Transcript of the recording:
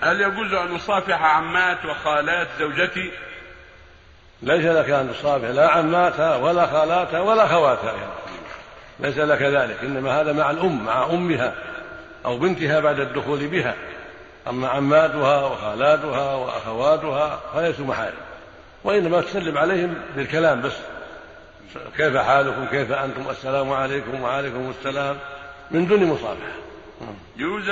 هل يجوز أن أصافح عمات وخالات زوجتي؟ ليس لك أن تصافح لا عماتها ولا خالاتها ولا خواتها ليس لك ذلك إنما هذا مع الأم مع أمها أو بنتها بعد الدخول بها. أما عماتها وخالاتها وأخواتها فليسوا محارم وإنما تسلم عليهم بالكلام بس. كيف حالكم؟ كيف أنتم؟ السلام عليكم وعليكم السلام. من دون مصافحة. يوجد